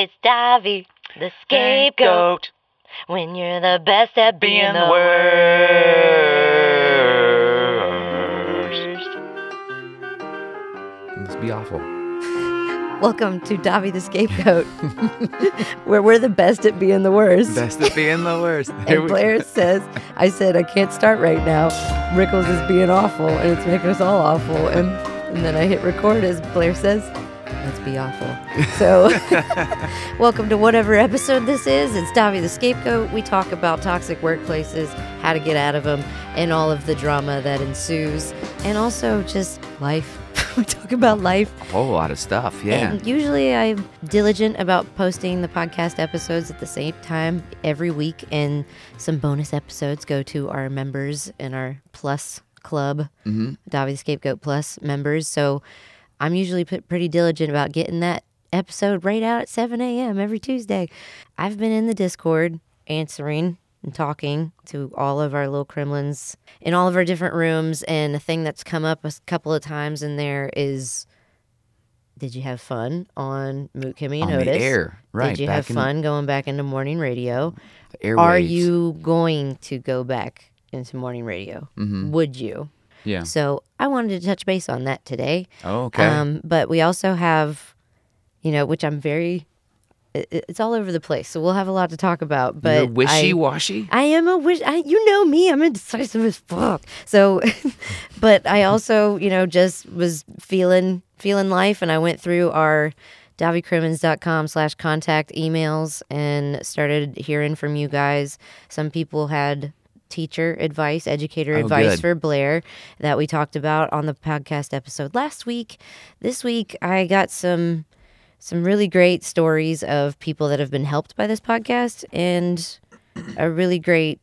It's Davi, the scapegoat. When you're the best at being, Being the the worst. Must be awful. Welcome to Davi the Scapegoat, where we're the best at being the worst. Best at being the worst. And Blair says, I said, I can't start right now. Rickles is being awful and it's making us all awful. And, and then I hit record as Blair says, let's be awful. So, welcome to whatever episode this is. It's Davi the Scapegoat. We talk about toxic workplaces, how to get out of them, and all of the drama that ensues, and also just life. we talk about life a whole lot of stuff. Yeah. and usually I'm diligent about posting the podcast episodes at the same time every week, and some bonus episodes go to our members in our Plus Club, mm-hmm. Davi the Scapegoat Plus members. So I'm usually pretty diligent about getting that episode right out at 7 a.m. every Tuesday. I've been in the Discord answering and talking to all of our little Kremlins in all of our different rooms. And a thing that's come up a couple of times in there is did you have fun on Moot Kimmy and On the air, right, Did you have in the- fun going back into morning radio? Airwaves. Are you going to go back into morning radio? Mm-hmm. Would you? Yeah. So I wanted to touch base on that today. Oh, okay. Um, but we also have, you know, which I'm very, it, it's all over the place. So we'll have a lot to talk about. But You're I- wishy washy. I am a wish. I, you know me. I'm indecisive as fuck. So, but I also, you know, just was feeling feeling life, and I went through our davicrimmins.com slash contact emails and started hearing from you guys. Some people had teacher advice, educator Oh, advice good. for Blair that we talked about on the podcast episode last week. This week, I got some some really great stories of people that have been helped by this podcast and a really great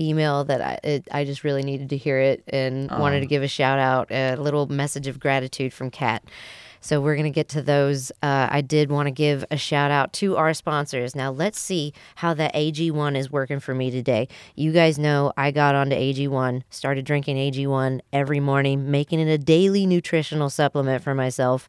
email that I it, I just really needed to hear it and wanted to give a shout out, a little message of gratitude from Kat. So we're gonna get to those. Uh, I did want to give a shout out to our sponsors. Now let's see how that AG1 is working for me today. You guys know I got onto AG1, started drinking AG1 every morning, making it a daily nutritional supplement for myself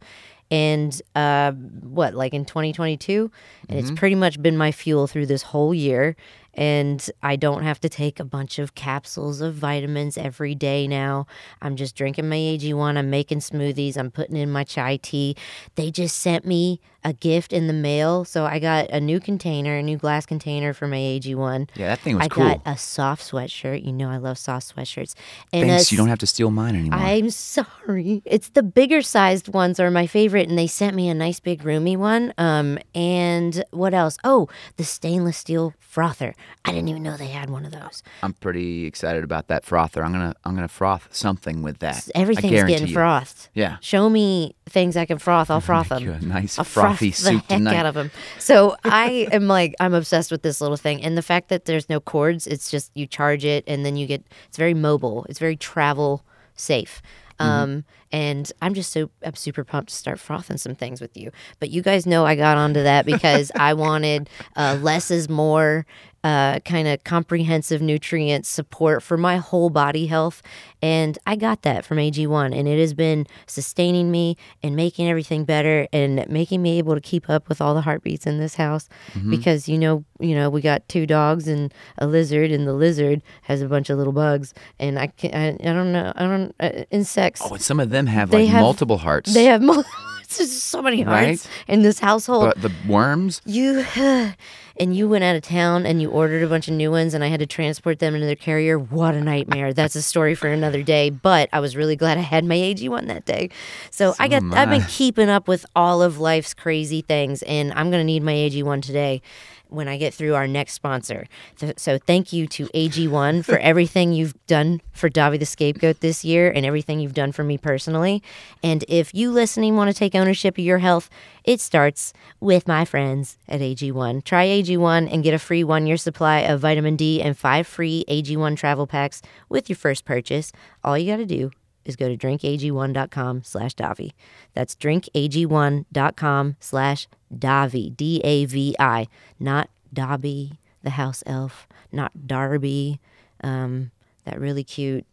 and uh, what like in 2022 and it's pretty much been my fuel through this whole year and i don't have to take a bunch of capsules of vitamins every day now. I'm just drinking my ag1 i'm making smoothies. I'm putting in my chai tea. They just sent me a gift in the mail so i got a new container a new glass container for my ag1 Yeah, that thing was i cool. I got a soft sweatshirt you know i love soft sweatshirts and Thanks. a You don't have to steal mine anymore. I'm sorry. It's the bigger sized ones are my favorite, and they sent me a nice big roomy one. Um, and what else? Oh, the stainless steel frother. I didn't even know they had one of those. I'm pretty excited about that frother. I'm gonna I'm gonna froth something with that. Everything's getting you. frothed. Yeah. Show me things I can froth. I'll froth them. a nice I'll froth the soup heck tonight. out of them. So I am like, I'm obsessed with this little thing, and the fact that there's no cords. It's just you charge it, and then you get. It's very mobile. It's very travel safe. Mm-hmm. Um, and I'm just so I'm super pumped to start frothing some things with you. But you guys know I got onto that because I wanted uh, less is more. Uh, kind of comprehensive nutrient support for my whole body health. And I got that from AG1. And it has been sustaining me and making everything better and making me able to keep up with all the heartbeats in this house. Mm-hmm. Because, you know, you know, we got two dogs and a lizard, and the lizard has a bunch of little bugs. And I, can, I, I don't know, I don't, uh, insects. Oh, and some of them have like have- multiple hearts. They have mul- so many hearts Right? in this household. but the worms. You and you went out of town and you ordered a bunch of new ones and I had to transport them into their carrier. What a nightmare. That's a story for another day. But I was really glad I had my AG1 that day. So, I got I've been keeping up with all of life's crazy things and I'm gonna need my AG1 today when I get through our next sponsor. Th- So thank you to AG1 for everything you've done for Davi the Scapegoat this year and everything you've done for me personally. And if you listening want to take ownership of your health, it starts with my friends at AG1. Try AG1 and get a free one year supply of vitamin D and five free AG1 travel packs with your first purchase. All you got to do is go to drinkag1.com slash Davi. That's drinkag1.com slash Davi, D A V I, not Dobby, the house elf, not Darby, um, that really cute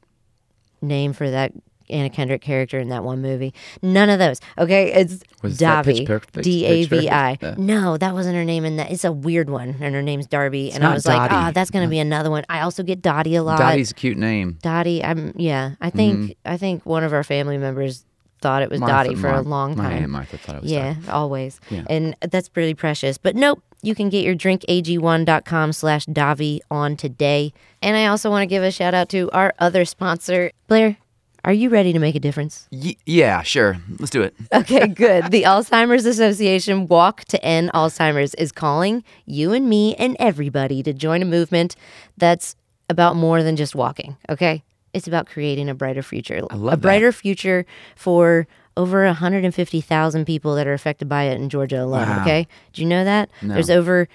name for that Anna Kendrick character in that one movie. None of those. Okay, it's Was Davi. D A V I. No, that wasn't her name in that. It's a weird one, and her name's Darby. and I was like, ah, that's gonna be another one. I also get Dottie a lot. Dottie's a cute name. Dottie. I'm yeah. I think I think one of our family members thought it was Martha- Dottie for a Mar- long My time. aunt Martha thought it was Yeah, always. Yeah. And that's really precious. But nope, you can get your drinkag1.com slash Davi on today. And I also want to give a shout out to our other sponsor. Blair, are you ready to make a difference? Y- yeah, sure. Let's do it. Okay, good. The Alzheimer's Association Walk to End Alzheimer's is calling you and me and everybody to join a movement that's about more than just walking, okay? It's about creating a brighter future. I love a that. brighter future for over 150,000 people that are affected by it in Georgia alone, Wow. okay? Do you know that? No. There's over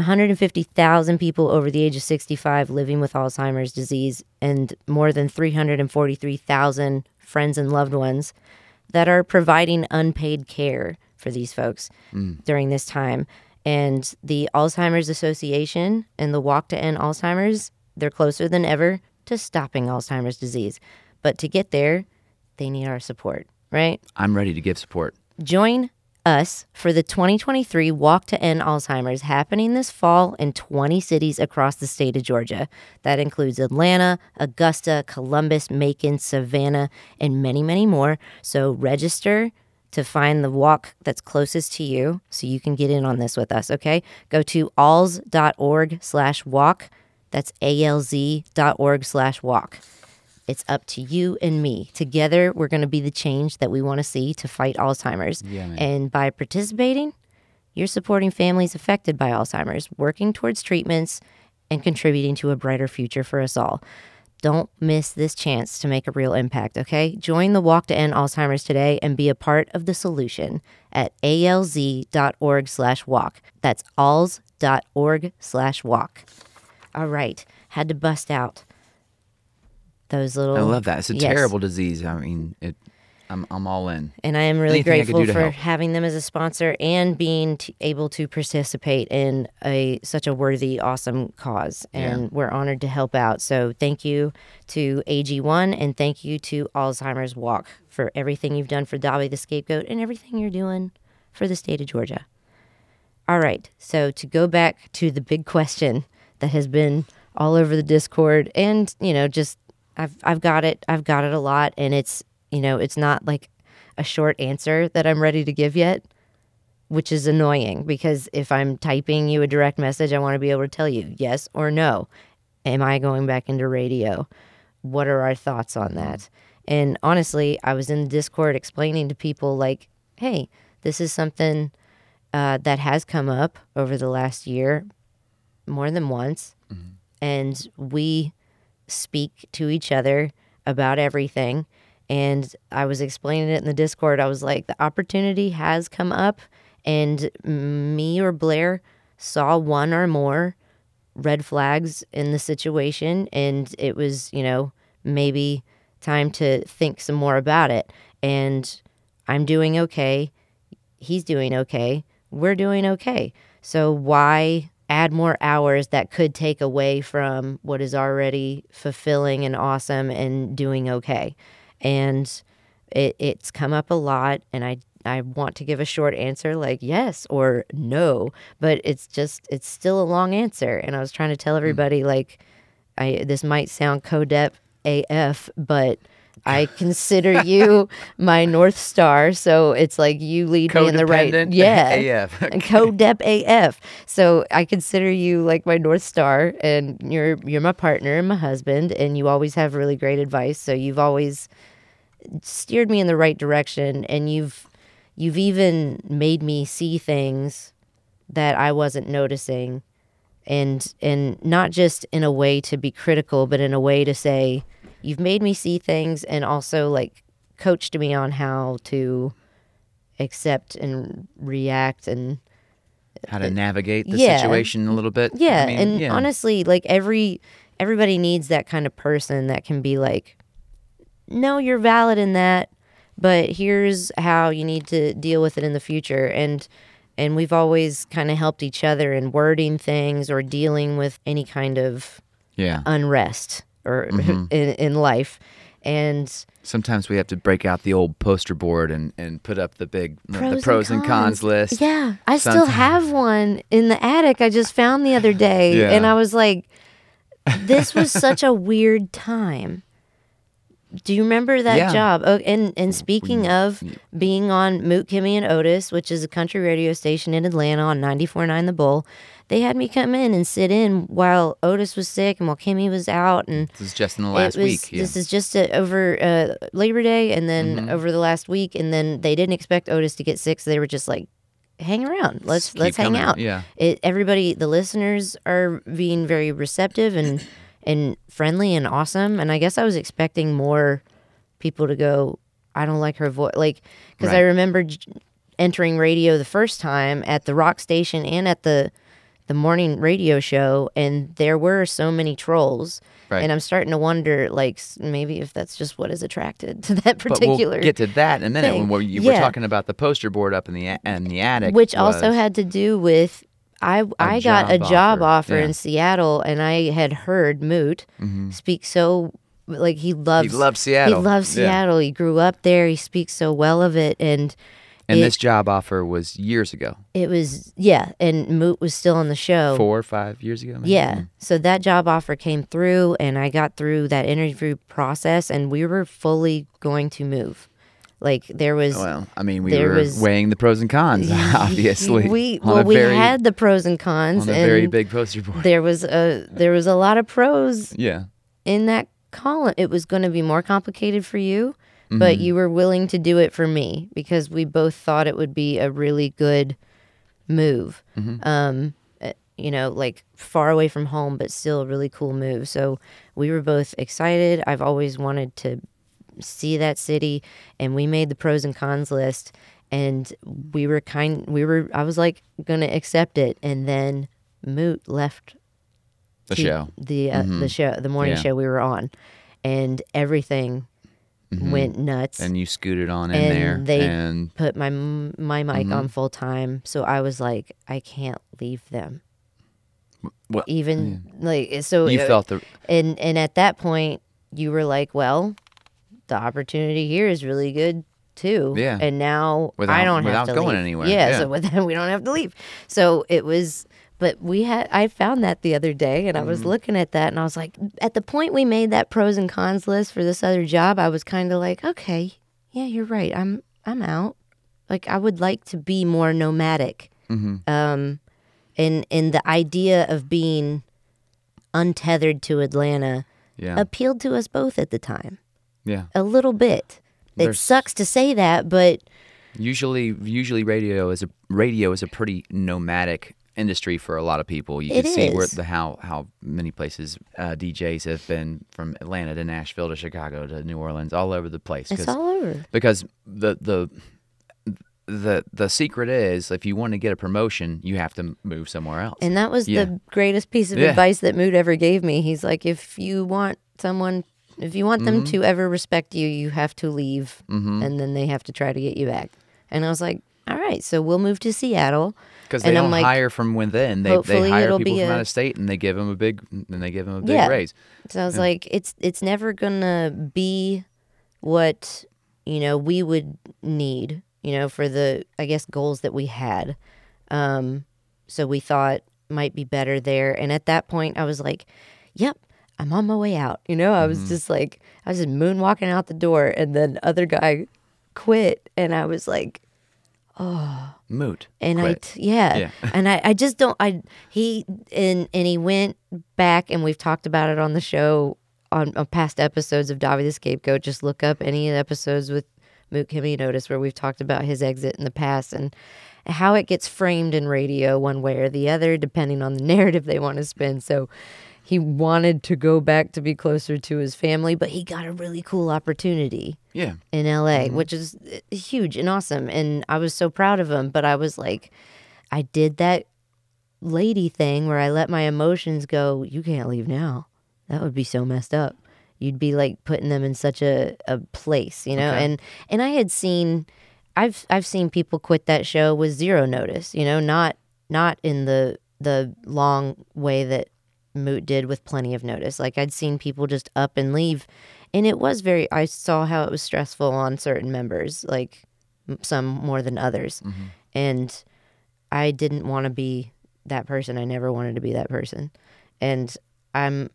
150,000 people over the age of 65 living with Alzheimer's disease and more than 343,000 friends and loved ones that are providing unpaid care for these folks mm. during this time. And the Alzheimer's Association and the Walk to End Alzheimer's, they're closer than ever to stopping Alzheimer's disease. But to get there, they need our support, right? I'm ready to give support. Join us for the 2023 Walk to End Alzheimer's happening this fall in 20 cities across the state of Georgia. That includes Atlanta, Augusta, Columbus, Macon, Savannah, and many, many more. So register to find the walk that's closest to you so you can get in on this with us, okay? Go to alz.org slash walk. That's alz.org slash walk. It's up to you and me. Together, we're going to be the change that we want to see to fight Alzheimer's. Yeah, and by participating, you're supporting families affected by Alzheimer's, working towards treatments, and contributing to a brighter future for us all. Don't miss this chance to make a real impact, okay? Join the Walk to End Alzheimer's today and be a part of the solution at alz.org slash walk. That's alz.org slash walk. All right, had to bust out those little. I love that. It's a Yes. terrible disease. I mean, it. I'm I'm all in. And I am really Anything grateful for help. having them as a sponsor and being t- able to participate in a such a worthy, awesome cause. And Yeah. we're honored to help out. So thank you to AG1 and thank you to Alzheimer's Walk for everything you've done for Dobby the Scapegoat and everything you're doing for the state of Georgia. All right. So to go back to the big question that has been all over the Discord and, you know, just I've I've got it. I've got it a lot and it's, you know, it's not like a short answer that I'm ready to give yet, which is annoying because if I'm typing you a direct message, I want to be able to tell you yes or no. Am I going back into radio? What are our thoughts on that? And honestly, I was in the Discord explaining to people like, "Hey, this is something uh, that has come up over the last year more than once. And we speak to each other about everything. And I was explaining it in the Discord. I was like, the opportunity has come up, and me or Blair saw one or more red flags in the situation. And it was, you know, maybe time to think some more about it. And I'm doing okay he's doing okay. We're doing okay. So why add more hours that could take away from what is already fulfilling and awesome and doing okay? And it, it's come up a lot, and I I want to give a short answer like yes or no, but it's just it's still a long answer. And I was trying to tell hmm. everybody like I this might sound codep AF, but I consider you my North Star. So it's like you lead me in the right. Yeah. AF. And Codep AF. So I consider you like my North Star and you're you're my partner and my husband and you always have really great advice. So you've always steered me in the right direction and you've you've even made me see things that I wasn't noticing and and not just in a way to be critical but in a way to say you've made me see things and also like coached me on how to accept and react and How to navigate the Yeah. situation a little bit. I yeah mean, and yeah. honestly like every everybody needs that kind of person that can be like no you're valid in that but here's how you need to deal with it in the future and and we've always kind of helped each other in wording things or dealing with any kind of yeah. unrest or Mm-hmm. in, in life And Sometimes we have to break out the old poster board and, and put up the big the pros, pros and cons, cons. list. Yeah, I still have one in the attic. I just found the other day, Yeah. and I was like, "This was such a weird time." Do you remember that Yeah. job? Oh, and and speaking of being on Moot Kimmy and Otis, which is a country radio station in Atlanta on 94.9 The Bull, they had me come in and sit in while Otis was sick and while Kimmy was out, and This is just in the last was, week. Yeah. This is just uh over uh, Labor Day and then Mm-hmm. over the last week, and then they didn't expect Otis to get sick, so they were just like, "Hang around, let's keep let's hang coming. out." Yeah. It, everybody, the listeners are being very receptive and and friendly and awesome, and I guess I was expecting more people to go. I don't like her voice, like because I remember j- entering radio the first time at the rock station and at the the morning radio show, and there were so many trolls. Right. And I'm starting to wonder, like, maybe if that's just what is attracted to that particular But we'll get to that in a minute thing. when we're, you Yeah. were talking about the poster board up in the in the attic, which also had to do with I I got a job offer, offer yeah. in Seattle and I had heard Moot mm-hmm. speak so like he loves he loves Seattle. He loves Yeah. Seattle. He grew up there. He speaks so well of it and and it, this job offer was years ago, it was yeah, and Moot was still on the show. four or five years ago. maybe? Yeah. Mm-hmm. So that job offer came through and I got through that interview process and we were fully going to move. Like there was Well, I mean, we were was- weighing the pros and cons, obviously. we well we very, had the pros and cons on a very big poster board. there was a there was a lot of pros Yeah. in that column. It was going to be more complicated for you, but Mm-hmm. you were willing to do it for me because we both thought it would be a really good move. Mm-hmm. Um, uh, you know, like far away from home, but still a really cool move. So we were both excited. I've always wanted to see that city, and we made the pros and cons list. And we were kind. We were. I was like gonna accept it, and then Moot left The show. the uh, the show, the morning Yeah. show we were on, and everything went nuts. Mm-hmm. And you scooted on in And there. they- and Put my my mic Mm-hmm. on full time, so I was like, I can't leave them. What? Even like so, you uh, felt the and and at that point, you were like, well, the opportunity here is really good too. Yeah. And now I don't have without to going leave. anywhere. Yeah, Yeah. So with that, we don't have to leave. So it was. But we had I found that the other day and I was Mm-hmm. looking at that and I was like at the point we made that pros and cons list for this other job I was kind of like okay yeah you're right I'm I'm out like I would like to be more nomadic Mm-hmm. um and and the idea of being untethered to Atlanta yeah appealed to us both at the time yeah. a little bit. It There's- sucks to say that, but Usually, usually radio is a radio is a pretty nomadic industry for a lot of people. You can see where the how how many places uh, DJs have been from Atlanta to Nashville to Chicago to New Orleans, all over the place. it's all over. because the the the the secret is if you want to get a promotion, you have to move somewhere else. And that was Yeah. the greatest piece of Yeah. advice that Moot ever gave me. He's like, if you want someone, if you want them Mm-hmm. to ever respect you, you have to leave, and then they have to try to get you back. And I was like, all right, so we'll move to Seattle. Because they and I'm don't like, hire from within. They hopefully they hire it'll people be from a- out of state and they give them a big and they give them a big Yeah. raise. So I was like, it's it's never gonna be what you know we would need, you know, for the I guess goals that we had. Um, so we thought might be better there. And at that point, I was like, "Yep, I'm on my way out." You know, I was mm-hmm. just like, I was just moonwalking out the door, and then other guy quit, and I was like, oh, Moot. and Quit. I t- yeah, Yeah. and I, I just don't I he and and he went back and we've talked about it on the show on, on past episodes of Davi the Scapegoat. Just look up any of the episodes with Moot Kimmy Notice where we've talked about his exit in the past and how it gets framed in radio one way or the other depending on the narrative they want to spin. So he wanted to go back to be closer to his family, but he got a really cool opportunity yeah. in LA, Mm-hmm. which is uh, huge and awesome. And I was so proud of him. But I was like, I did that lady thing where I let my emotions go. You can't leave now. That would be so messed up. You'd be like putting them in such a, a place, you know. Okay. And and I had seen, I've I've seen people quit that show with zero notice, you know, not not in the the long way that Moot did with plenty of notice. Like I'd seen people just up and leave, and it was very. I saw how it was stressful on certain members, like some more than others, mm-hmm. and I didn't want to be that person. I never wanted to be that person, and I'm.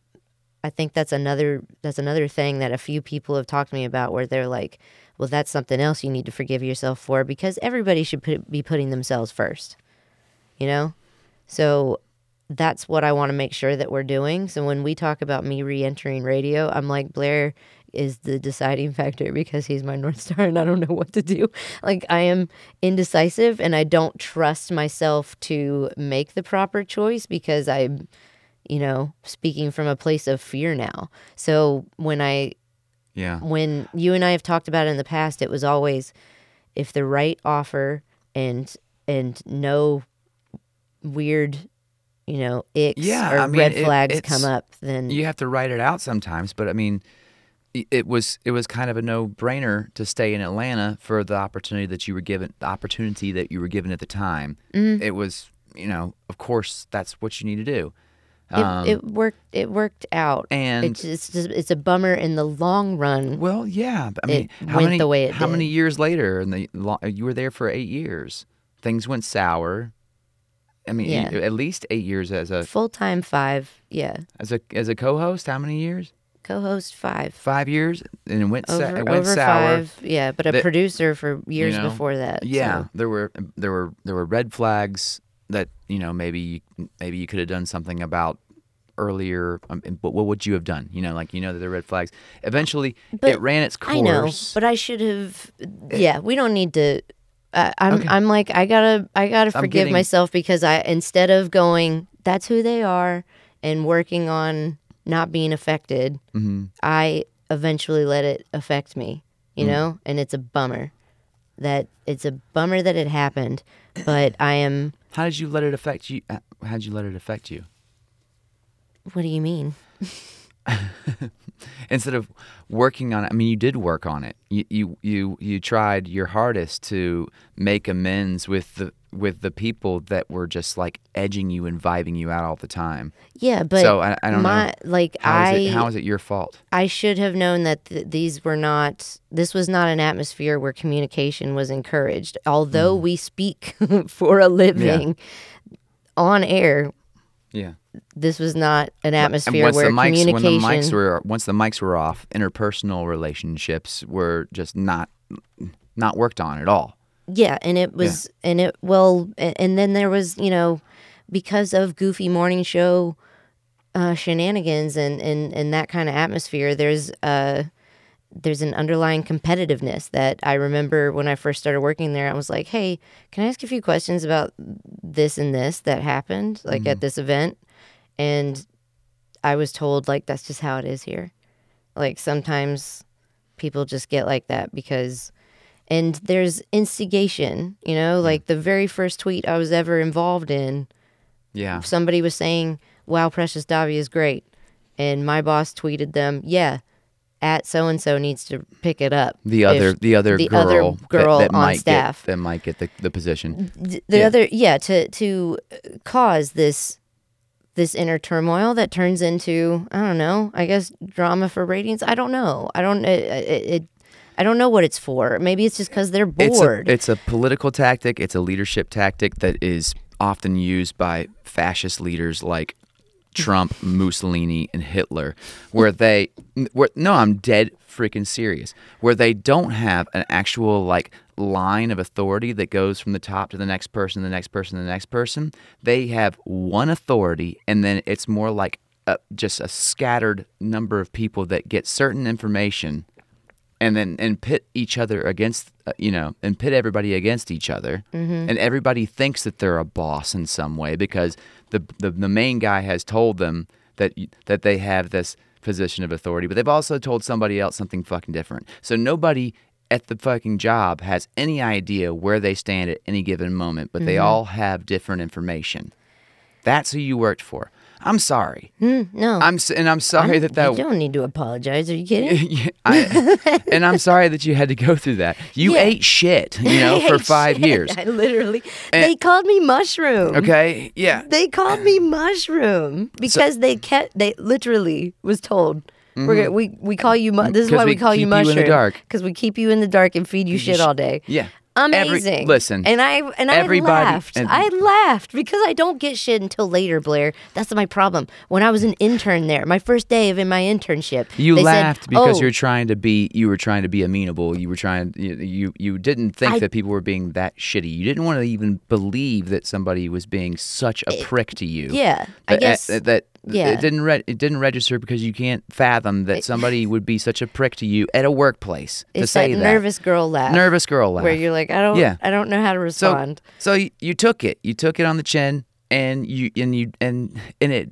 I think that's another that's another thing that a few people have talked to me about where they're like, well, that's something else you need to forgive yourself for because everybody should put, be putting themselves first, you know. So that's what I want to make sure that we're doing. So when we talk about me re-entering radio, I'm like Blair is the deciding factor because he's my north star and I don't know what to do. Like I am indecisive and I don't trust myself to make the proper choice because I'm you know speaking from a place of fear now. So when I Yeah. when you and I have talked about it in the past, it was always if the right offer and and no weird, you know, icks Yeah, or I mean, red it- flags come up, then you have to write it out sometimes but i mean it was it was kind of a no-brainer to stay in atlanta for the opportunity that you were given the opportunity that you were given at the time Mm-hmm. it was you know of course that's what you need to do it, Um, it worked. It worked out, and- it's it's just, it's a bummer in the long run. well yeah i mean how many the way it how did. many years later and the you were there for eight years things went sour i mean Yeah. at least eight years as a Full time five, yeah. as a as a co-host how many years Co-host five. five years and it went, sa- Over, it went over sour five, yeah. But a That- producer for years know, before that. Yeah, so. there were there were there were red flags that you know maybe you- maybe you could have done something about earlier. Um, but what would you have done? You know, like you know that there are red flags. Eventually, But it ran its course. I know, but I should have. Yeah, we don't need to. Uh, I'm. Okay. I'm like I gotta. I gotta I'm forgive getting- myself because I instead of going, that's who they are, and working on not being affected, Mm-hmm. I eventually let it affect me. Mm. You know, and it's a bummer that it's a bummer that it happened, but I am. how did you let it affect you? uh, How did you let it affect you? What do you mean? Instead of working on it, I mean, you did work on it. You you you you tried your hardest to make amends with the with the people that were just like edging you and vibing you out all the time. Yeah, but so I, I don't my know. like How I is it, how is it your fault? I should have known that th- these were not, this was not an atmosphere where communication was encouraged. Mm. Although we speak for a living on air, Yeah. this was not an atmosphere where the mics, communication. when the mics were once the mics were off, interpersonal relationships were just not not worked on at all. yeah, and it was, and it, well, and, and then there was, you know, because of goofy morning show uh, shenanigans and, and, and that kind of atmosphere, there's, uh, there's an underlying competitiveness that I remember when I first started working there. I was like, "Hey, can I ask a few questions about this and this that happened, like at mm-hmm. this event?" And I was told, like, that's just how it is here. Like sometimes people just get like that because, and there's instigation. You know, like the very first tweet I was ever involved in, Yeah. somebody was saying, "Wow, Precious Davi is great," and my boss tweeted them, "Yeah." At so and so needs to pick it up. The If- other the other the girl, other girl that, on might staff. get, that might get the, the position. the Yeah. other yeah to to uh, cause this this inner turmoil that turns into I don't know I guess drama for ratings I don't know I don't it, it, it I don't know what it's for maybe it's just because they're It's bored a, it's a political tactic. It's a leadership tactic that is often used by fascist leaders like Trump, Mussolini, and Hitler, where they, where, no, I'm dead freaking serious, where they don't have an actual like line of authority that goes from the top to the next person, the next person, the next person. They have one authority, and then it's more like a, just a scattered number of people that get certain information and then and pit each other against uh, you know and pit everybody against each other Mm-hmm. and everybody thinks that they're a boss in some way because the, the the main guy has told them that that they have this position of authority but they've also told somebody else something fucking different. So nobody at the fucking job has any idea where they stand at any given moment but Mm-hmm. they all have different information. That's who you worked for i'm sorry hmm, no i'm s- and i'm sorry that that you don't need to apologize are you kidding I, and I'm sorry that you had to go through that. You Yeah. ate shit, you know, for five years. I literally And- they called me mushroom Okay, yeah. they called me mushroom because they kept they literally was told We're mm-hmm. we we call you. Mu- mm, this is why we, we call you mushroom. because we keep you in the dark and feed you shit all day. Yeah. Every- Amazing. listen, and I and I laughed. and- I laughed because I don't get shit until later, Blair. That's my problem. When I was an intern there, my first day of in my internship, You they said, laughed because "Oh, you're trying to be you were trying to be amenable. You were trying you you, you didn't think I- that people were being that shitty. You didn't want to even believe that somebody was being such a eh, prick to you. Yeah, I eh, guess. that, that yeah. it didn't re- it didn't register because you can't fathom that somebody would be such a prick to you at a workplace to it's say that that. nervous girl laugh. nervous girl laugh. where you're like, I don't, Yeah. I don't know how to respond. so you, you took it. You took it on the chin and you and you and and it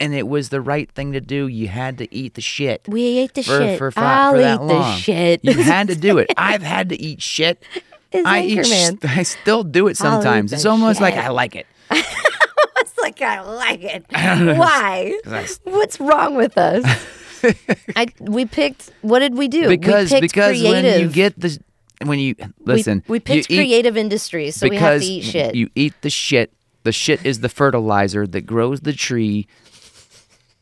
and it was the right thing to do. You had to eat the shit. we ate the for, shit. for, fi- I'll for that eat long. the shit. You had to do it. I've had to eat shit. It's I eat. Anchorman. sh- I still do it sometimes. It's almost like. I like it. I like it. Why? What's wrong with us? I we picked. What did we do? Because we picked because creative. when you get the when you listen, we picked you eat, creative industries, so we have to eat shit. You eat the shit. The shit is the fertilizer that grows the tree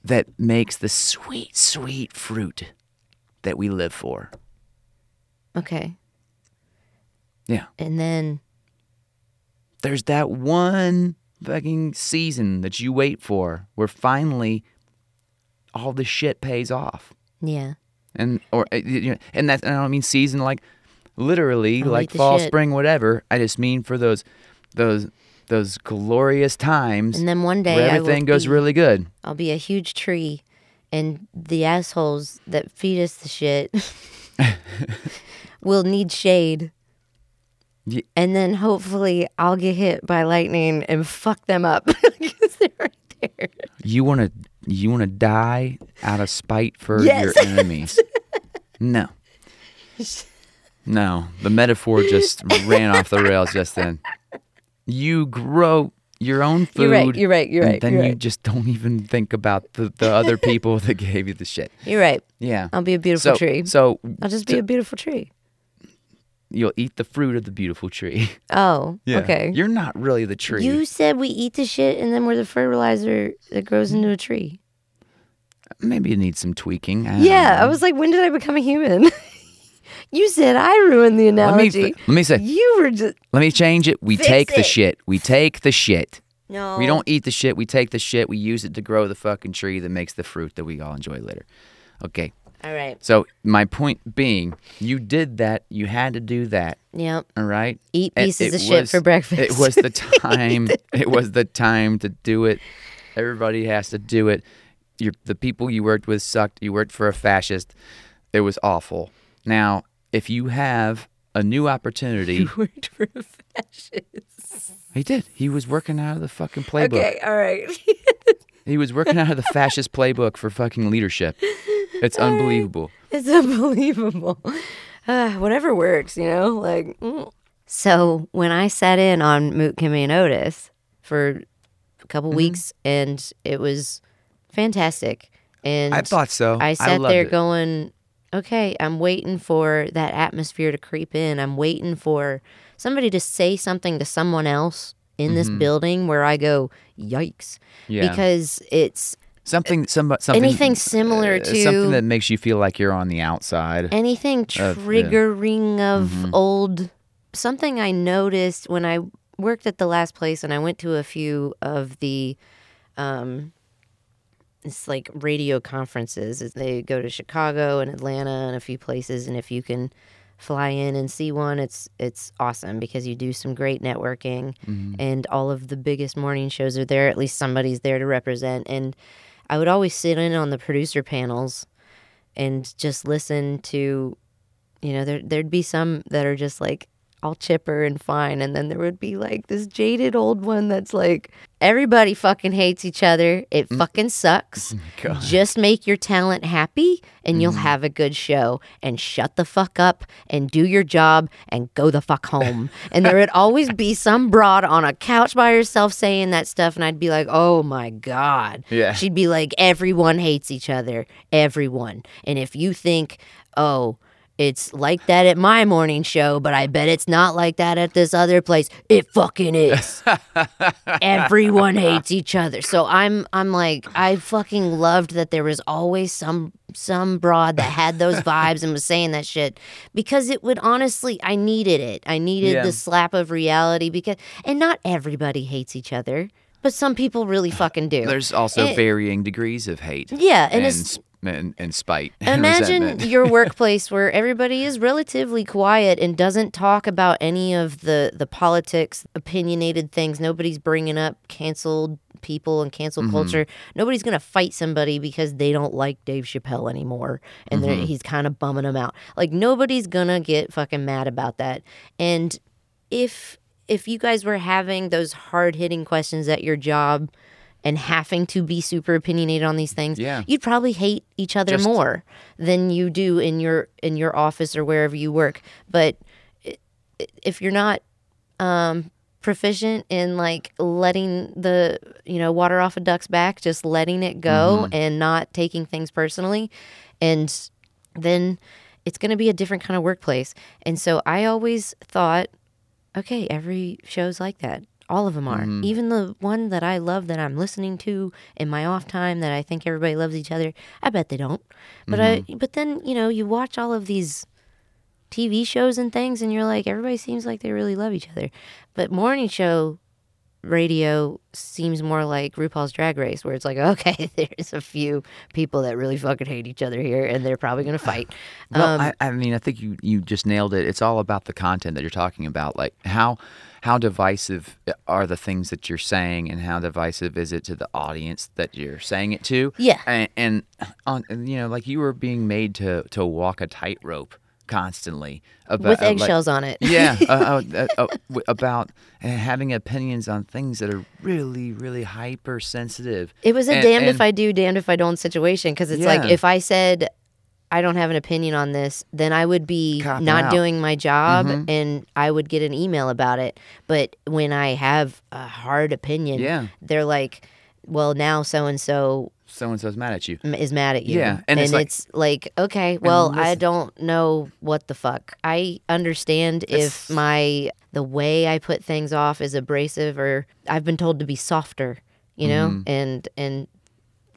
that makes the sweet, sweet fruit that we live for. okay, Yeah. and then there's that one fucking season that you wait for where finally all the shit pays off. yeah, And or uh, you know, and that's and I don't mean season like literally I'll like fall, shit. spring, whatever. I just mean for those those those glorious times and then one day where everything goes be, really good. I'll be a huge tree, and the assholes that feed us the shit will need shade. And then hopefully I'll get hit by lightning and fuck them up because they're right there. You want to you want to die out of spite for Yes. your enemies. no. No, the metaphor just ran off the rails just then. You grow your own food. You're right, you're right, you're and right, Then you're you right. just don't even think about the, the other people that gave you the shit. You're right. Yeah. I'll be a beautiful so, tree. So I'll just be so a beautiful tree. You'll eat the fruit of the beautiful tree. Oh, okay. You're not really the tree. You said we eat the shit and then we're the fertilizer that grows into a tree. Maybe it needs some tweaking. I Yeah, I was like, when did I become a human? you said I ruined the Let me, analogy. let me say. you were just Let me change it. We Fix take the shit. We take the shit. no. We don't eat the shit. We take the shit. We use it to grow the fucking tree that makes the fruit that we all enjoy later. Okay. All right. So my point being, you did that. You had to do that. Yep. All right. Eat pieces of shit was- for breakfast. It was the time. it was the time to do it. Everybody has to do it. you the people you worked with sucked. You worked for a fascist. It was awful. Now, if you have a new opportunity, worked for a fascist. he did. He was working out of the fucking playbook. Okay. All right. He was working out of the fascist playbook for fucking leadership. It's unbelievable. It's unbelievable. Uh, whatever works, you know? Like, mm. so when I sat in on Moot Kimmy and Otis for a couple Mm-hmm. weeks, and it was fantastic. And I thought so. I sat loved there it. going, okay, I'm waiting for that atmosphere to creep in. I'm waiting for somebody to say something to someone else in this building where I go, yikes. Mm-hmm. Yeah. Because it's something, some, something, anything similar uh, to something that makes you feel like you're on the outside. anything Of- yeah. triggering of Mhm. old something i noticed when i worked at the last place and i went to a few of the um it's like radio conferences they go to chicago and atlanta and a few places and if you can fly in and see one it's it's awesome because you do some great networking Mm-hmm. and all of the biggest morning shows are there at least somebody's there to represent and i would always sit in on the producer panels and just listen to you know there there'd be some that are just like all chipper and fine. And then there would be like this jaded old one that's like everybody fucking hates each other. It mm. fucking sucks. Oh god. just make your talent happy and you'll mm. have a good show. And shut the fuck up and do your job and go the fuck home. And there would always be some broad on a couch by herself saying that stuff. And i'd be like oh my god. Yeah. she'd be like everyone hates each other. Everyone. And if you think oh it's like that at my morning show, but I bet it's not like that at this other place. It fucking is. Everyone hates each other. So I'm I'm like I fucking loved that there was always some some broad that had those vibes and was saying that shit because it would honestly I needed it. I needed Yeah. the slap of reality because and not everybody hates each other, but some people really fucking do. There's also It- varying degrees of hate. Yeah, and and, and, and spite. Imagine your workplace where everybody is relatively quiet and doesn't talk about any of the the politics, opinionated things. Nobody's bringing up canceled people and cancel Mm-hmm. culture. Nobody's gonna fight somebody because they don't like Dave Chappelle anymore and Mm-hmm. he's kind of bumming them out. Like nobody's gonna get fucking mad about that. And if if you guys were having those hard hitting questions at your job and having to be super opinionated on these things, Yeah. you'd probably hate each other Just- more than you do in your in your office or wherever you work. But if you're not um, proficient in like letting the you know water off a duck's back, just letting it go and not taking things personally, and then it's going to be a different kind of workplace. And so I always thought, okay, every show's like that. All of them are. Mm-hmm. Even the one that I love that I'm listening to in my off time that I think everybody loves each other. I bet they don't. But I mm-hmm. but then, you know, you watch all of these TV shows and things and you're like everybody seems like they really love each other. But morning show radio seems more like RuPaul's Drag Race, where it's like, okay, there's a few people that really fucking hate each other here, and they're probably gonna fight. Well, Um, I, I mean, I think you you just nailed it. It's all about the content that you're talking about. Like how how divisive are the things that you're saying, and how divisive is it to the audience that you're saying it to? Yeah. and, and on and, you know, like you were being made to to walk a tightrope constantly about, with uh, like- eggshells on it. yeah, uh, uh, uh, uh, about uh, having opinions on things that are really, really hypersensitive. It was a And- damned if I do, damned if I don't situation because it's like if I said I don't have an opinion on this, then I would be Cop not out. doing my job Mhm. and I would get an email about it. But when I have a hard opinion, Yeah. they're like, well, now so and so So and so's mad at you. is mad at you. Yeah, and it's like- like, okay, well, I don't know what the fuck. I understand if my the way I put things off is abrasive or I've been told to be softer, you know? Mm-hmm. And and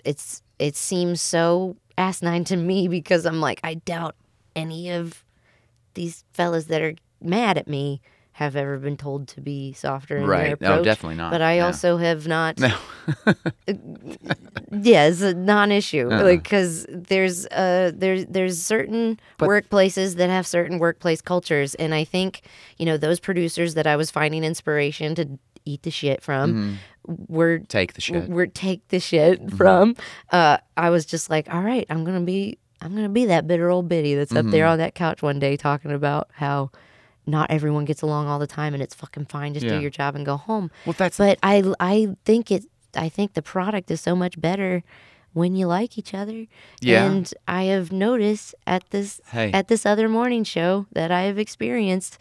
it's it seems so asinine to me because I'm like, I doubt any of these fellas that are mad at me have ever been told to be softer in Right. their No, definitely not. But I No. also have not No. yeah, it's a non-issue. Uh-uh. Like because there's uh there's there's certain But- workplaces that have certain workplace cultures, and I think you know those producers that I was finding inspiration to eat the shit from were Take the shit. were take the shit from. Uh, I was just like, all right, I'm gonna be I'm gonna be that bitter old biddy that's up there on that couch one day talking about how. Not everyone gets along all the time, and it's fucking fine. Just Yeah. do your job and go home. Well, that's But I I think it I think the product is so much better when you like each other. Yeah. And I have noticed at this Hey. at this other morning show that I have experienced,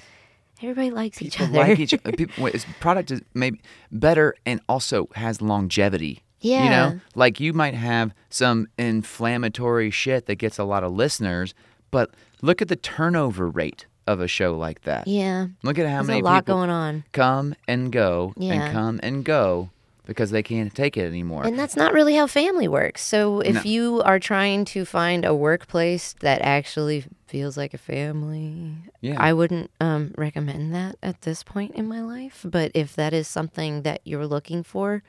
everybody likes each other. like each other. People, product is maybe better and also has longevity. yeah. You know, like you might have some inflammatory shit that gets a lot of listeners, but look at the turnover rate of a show like that. yeah. Look at how There's many a lot people going on. come and go Yeah. and come and go because they can't take it anymore. And that's not really how family works. So if No. you are trying to find a workplace that actually feels like a family, Yeah. I wouldn't um, recommend that at this point in my life. But if that is something that you're looking for,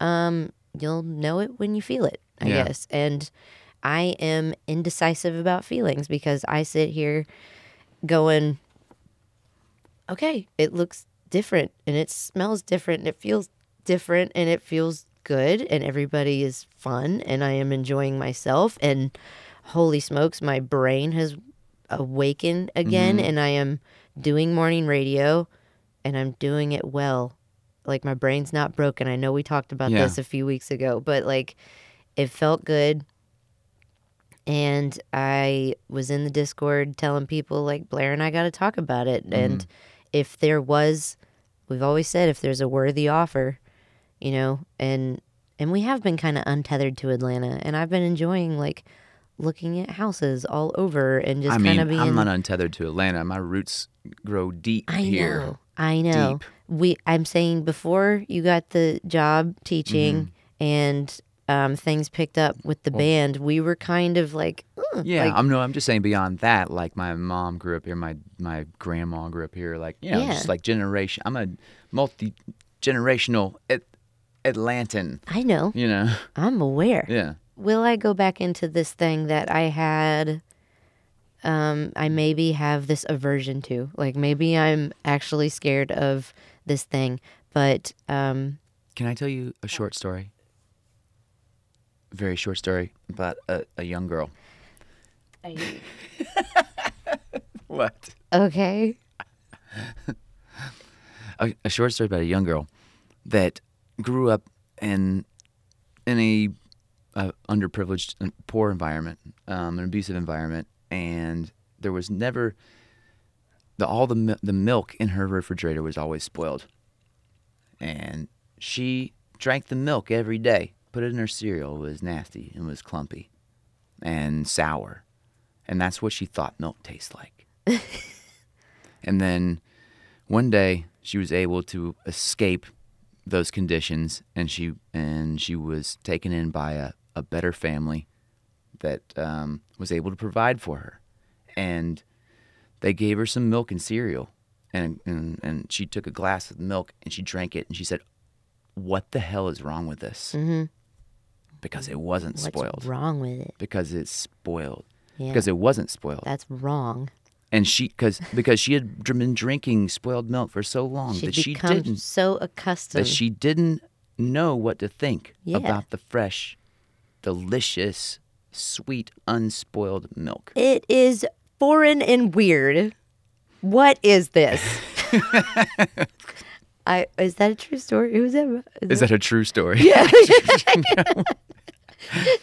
um, you'll know it when you feel it, I Yeah. guess. And I am indecisive about feelings because I sit here going, okay, it looks different and it smells different and it feels different and it feels good and everybody is fun and I am enjoying myself and holy smokes my brain has awakened again Mm-hmm. and I am doing morning radio and I'm doing it well. Like my brain's not broken. I know we talked about Yeah. this a few weeks ago, but like it felt good. And I was in the Discord telling people like Blair and I got to talk about it. And if there was, we've always said if there's a worthy offer, you know, and and we have been kind of untethered to Atlanta, and I've been enjoying like looking at houses all over and just kind of being. I'm not untethered to Atlanta. My roots grow deep I here. know. I know. Deep. We. I'm saying before you got the job teaching Mm-hmm. and um, things picked up with the band, we were kind of like, "Ugh," Yeah, like, I'm no. I'm just saying beyond that. Like my mom grew up here. My my grandma grew up here. Like you know, Yeah. just like generation. I'm a multi generational at, Atlantan. I know. You know. I'm aware. Yeah. will I go back into this thing that I had um I maybe have this aversion to. Like maybe I'm actually scared of this thing, but um Can I tell you a short story? A very short story about a, a young girl. What? okay. a, a short story about a young girl that grew up in in a, a underprivileged and poor environment, um, an abusive environment, and there was never the all the mi- the milk in her refrigerator was always spoiled, and she drank the milk every day. Put it in her cereal. It was nasty and was clumpy, and sour, and that's what she thought milk tastes like. and then one day she was able to escape those conditions and she and she was taken in by a, a better family that um, was able to provide for her and they gave her some milk and cereal and, and and she took a glass of milk and she drank it and she said what the hell is wrong with this Mm-hmm. Because it wasn't What's spoiled wrong with it? because it's spoiled Yeah. because it wasn't spoiled That's wrong. and she because because she had been drinking spoiled milk for so long She that she didn't so accustomed. that she didn't know what to think Yeah. about the fresh, delicious, sweet, unspoiled milk. it is foreign and weird. What is this? I is that a true story? Who's that? Is that a true story? Yeah.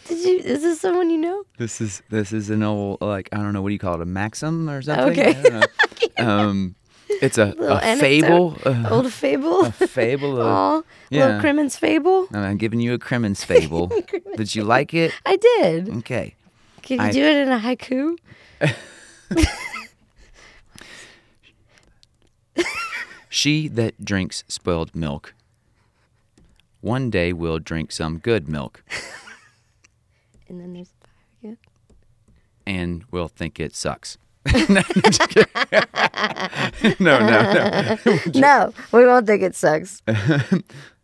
Did you? Is this someone you know? This is this is an old like I don't know what do you call it a maxim or something? Okay. I don't know. um, it's a, a fable. uh, Old fable. a fable. Of, Aw, yeah. little Crimmins fable. I'm giving you a Crimmins fable. Did you like it? I did. Okay. Can you I- do it in a haiku? She that drinks spoiled milk, one day will drink some good milk, And then there's fire again. and will think it sucks. no, no, no, no. we won't think it sucks.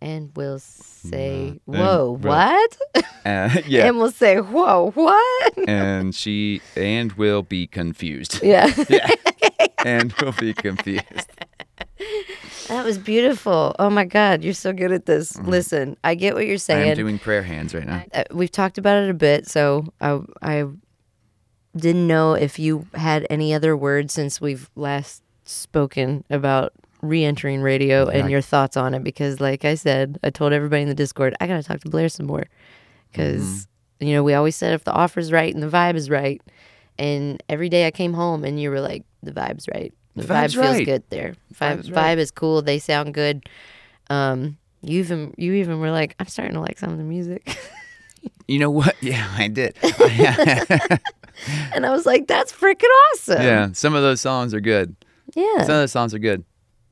and we'll say, "Whoa, what?" Uh, yeah. And we'll say, "Whoa, what?" and she and will be confused. yeah, yeah. and we'll be confused. That was beautiful. Oh my God, you're so good at this. Listen, I get what you're saying. I'm doing prayer hands right now. uh, we've talked about it a bit, so I I didn't know if you had any other words since we've last spoken about re-entering radio and Yeah. your thoughts on it. Because, like I said, I told everybody in the Discord I gotta talk to Blair some more because Mm-hmm. you know we always said if the offer's right and the vibe is right, and every day I came home and you were like the vibe's right, the, vibe feels right. good there, vibe vibe's vibe right. is cool, they sound good. Um, you even you even were like I'm starting to like some of the music. You know what? Yeah, I did. And I was like, that's freaking awesome. yeah, some of those songs are good. Yeah. Some of those songs are good.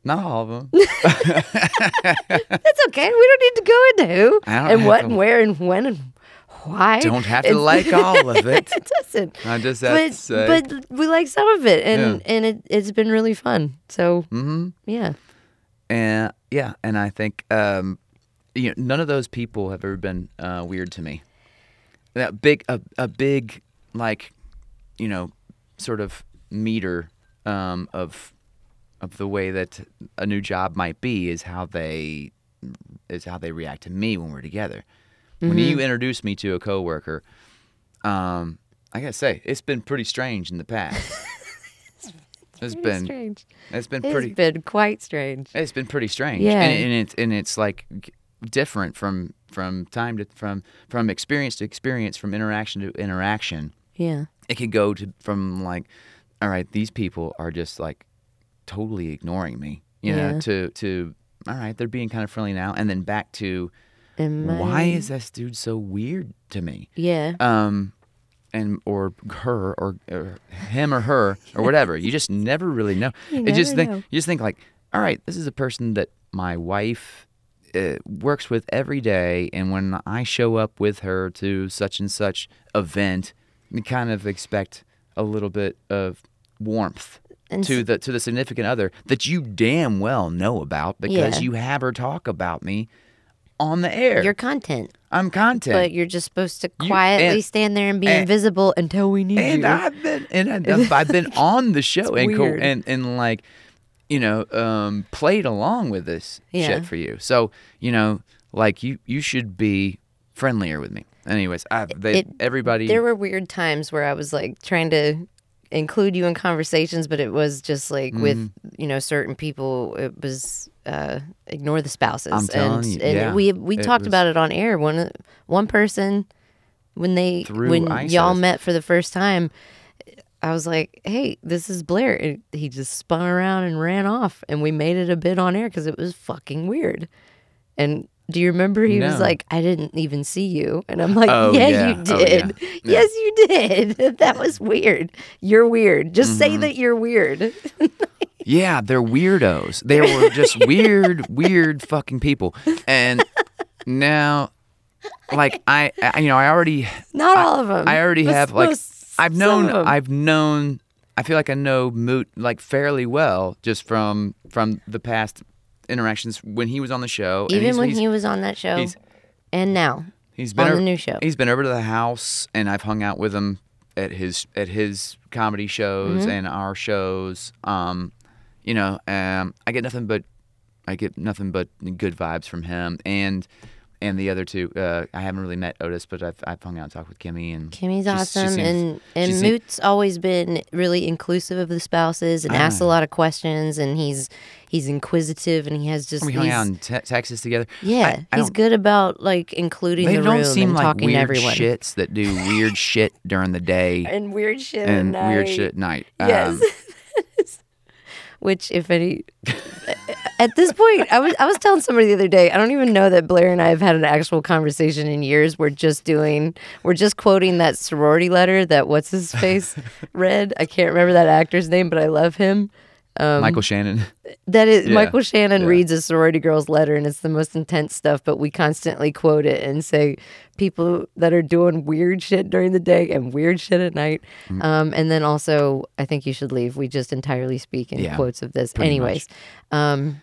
Not all of them. that's okay. We don't need to go into who and what to- and where and when and why. Don't have to It's- like all of it. it doesn't. I just But, say. but we like some of it and, and it, it's been really fun. So, hmm yeah. And yeah, and I think um, you know none of those people have ever been uh, weird to me. That big a, a big like you know sort of meter um, of of the way that a new job might be is how they is how they react to me when we're together. When you introduce me to a coworker, um, I gotta say it's been pretty strange in the past. it's been strange. it's been It's pretty been quite strange. it's been pretty strange. Yeah. And, and it's and it's like different from from time to from from experience to experience, from interaction to interaction. Yeah. It could go to from like, all right, these people are just like totally ignoring me. You Yeah. know, to to all right, they're being kind of friendly now, and then back to And my, why is this dude so weird to me? Yeah. Um, and or her or, or him or her or whatever. You just never really know. You just never think know. you just think like, all right, this is a person that my wife uh, works with every day, and when I show up with her to such and such event, you kind of expect a little bit of warmth And to the to the significant other that you damn well know about because Yeah. you have her talk about me on the air. Your content, I'm content. but you're just supposed to You- quietly and- stand there and be and- invisible until we need and you. I've been and I've, I've been on the show and, co- and and like you know um played along with this Yeah. shit for you. So you know like you you should be friendlier with me. Anyways, I they It- everybody there were weird times where I was like trying to include you in conversations, but it was just like with Mm-hmm. you know certain people, it was uh, ignore the spouses. I'm telling and, you, and yeah. we we It talked was- about it on air. One one person when they Through when y'all met for the first time. I was like, "Hey, this is Blair." And he just spun around and ran off, and we made it a bit on air because it was fucking weird. And do you remember he was like, "I didn't even see you," and I'm like, Oh, "Yeah, yeah. you Oh, yeah. did. Yes, you did. that was weird. You're weird. Just Mm-hmm. say that you're weird." Yeah, they're weirdos. They were just weird, weird fucking people. And now, like I, I you know, I already, Not all of them. I already but have like, I've known. I've known, I feel like I know Moot like fairly well just from from the past interactions when he was on the show. and even he's- when he's- he was on that show, he's- and now He's been on o- the new show. He's been over to the house, and I've hung out with him at his at his comedy shows Mm-hmm. and our shows. Um, you know, um, I get nothing but I get nothing but good vibes from him and and the other two. Uh, I haven't really met Otis, but I've I've hung out and talked with Kimmy and Kimmy's she's- she awesome, seems- and and seem- Moot's always been really inclusive of the spouses and asks a Ah. lot of questions, and he's he's inquisitive, and he has just we hung these, out in te- Texas together. yeah, I, I he's don't- good about like including They the don't room seem and like talking weird to everyone. shits that do weird shit during the day and weird shit and at weird shit at night. Yes. Um, Which, if any, at this point, I was I was telling somebody the other day. I don't even know that Blair and I have had an actual conversation in years. We're just doing, we're just quoting that sorority letter that what's his face read. I can't remember that actor's name, but I love him. Um, Michael Shannon. That is Yeah. Michael Shannon Yeah. reads a sorority girl's letter, and it's the most intense stuff. But we constantly quote it and say people that are doing weird shit during the day and weird shit at night. Mm. Um, and then also, I think you should leave. We just entirely speak in Yeah, quotes of this. Anyways, um,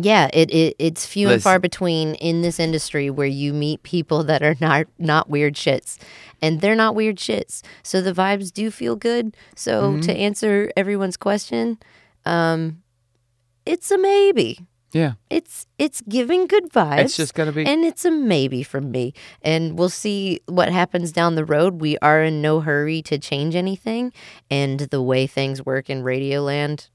yeah, it, it it's few and far between in this industry where you meet people that are not not weird shits, and they're not weird shits. So the vibes do feel good. So Mm-hmm. to answer everyone's question, um, it's a maybe. Yeah. It's it's giving good vibes. It's just gotta be- and it's a maybe from me. And we'll see what happens down the road. We are in no hurry to change anything, and the way things work in Radioland,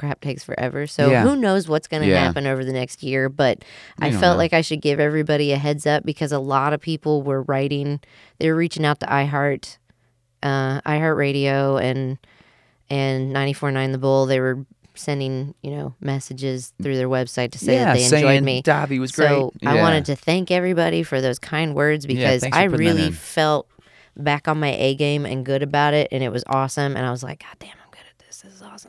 crap takes forever. So Yeah. who knows what's going to Yeah. happen over the next year? But I You don't felt know. like I should give everybody a heads up because a lot of people were writing. They were reaching out to iHeart, uh, iHeartRadio, and and 94.9 The Bull. They were sending you know messages through their website to say yeah, that they saying enjoyed me. Davi was great. So I wanted to thank everybody for those kind words because for I really felt back on my A game and good about it, and it was awesome. And I was like, God damn, I'm good at this. This is awesome.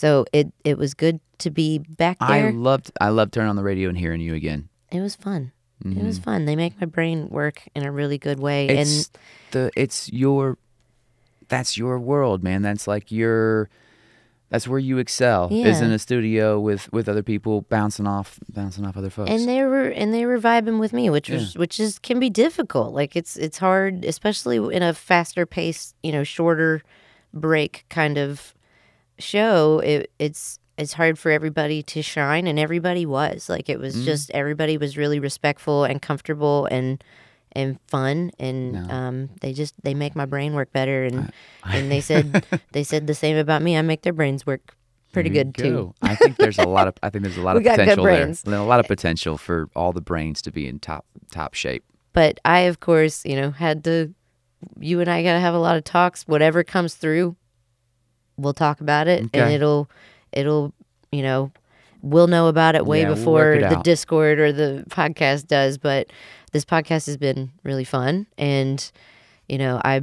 So it it was good to be back there. I loved I loved turning on the radio and hearing you again. it was fun. It was fun. They make my brain work in a really good way, Mm-hmm. It's and the it's your that's your world, man. That's like your that's where you excel yeah. is in a studio with with other people bouncing off bouncing off other folks. and they were and they were vibing with me which was which is can be difficult like it's it's hard especially in a faster pace you know shorter break kind of show it it's it's hard for everybody to shine and everybody was like it was just everybody was really respectful and comfortable and and fun and No. um they just they make my brain work better and and they said they said the same about me i make their brains work pretty good too. I think there's a lot of I think there's a lot of potential there. brains. A lot of potential for all the brains to be in top top shape. But I, of course, you know, had to. You and I got to have a lot of talks. Whatever comes through, we'll talk about it, and it'll, it'll, you know, we'll know about it way Yeah, we'll before it the out. Discord or the podcast does. But this podcast has been really fun, and you know, I,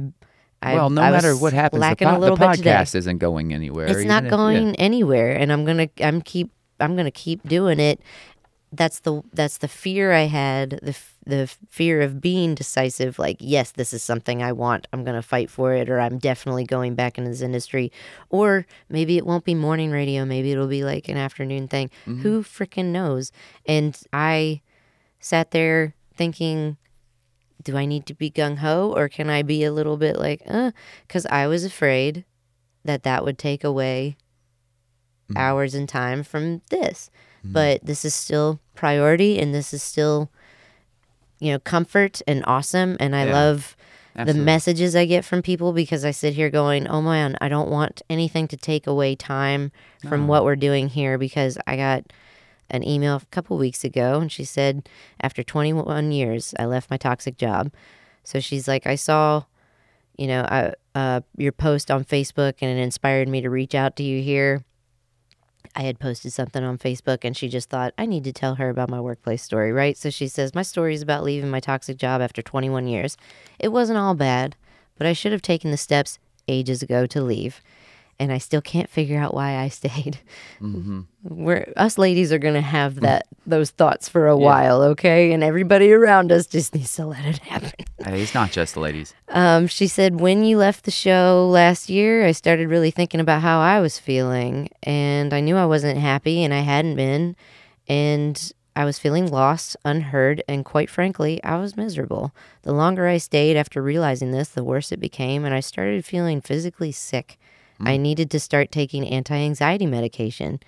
I, well, no I matter what happens, the, po- the podcast isn't going anywhere. It's not if- yeah. going anywhere, and I'm gonna I'm keep I'm gonna keep doing it. That's the that's the fear I had the the fear of being decisive. Like yes, this is something I want. I'm gonna fight for it, or I'm definitely going back into this industry. Or maybe it won't be morning radio. Maybe it'll be like an afternoon thing. Mm-hmm. Who freaking knows? And I sat there thinking do I need to be gung ho or can I be a little bit like, uh, because I was afraid that that would take away hours and time from this. But this is still priority and this is still, you know, comfort and awesome. And I Yeah. love Absolutely. the messages I get from people because I sit here going, oh man, I don't want anything to take away time from what we're doing here because I got an email a couple weeks ago and she said, after 21 years, I left my toxic job. So she's like, I saw, you know, I, uh, your post on Facebook and it inspired me to reach out to you here. I had posted something on Facebook and she just thought, I need to tell her about my workplace story, right? So she says, My story is about leaving my toxic job after 21 years. It wasn't all bad, but I should have taken the steps ages ago to leave. And I still can't figure out why I stayed. We're us ladies are gonna have that those thoughts for a while, okay? And everybody around us just needs to let it happen. Hey, it's not just the ladies. Um, she said, when you left the show last year, I started really thinking about how I was feeling, and I knew I wasn't happy, and I hadn't been, and I was feeling lost, unheard, and quite frankly, I was miserable. The longer I stayed after realizing this, the worse it became, and I started feeling physically sick. I mm-hmm. needed to start taking anti anxiety medication,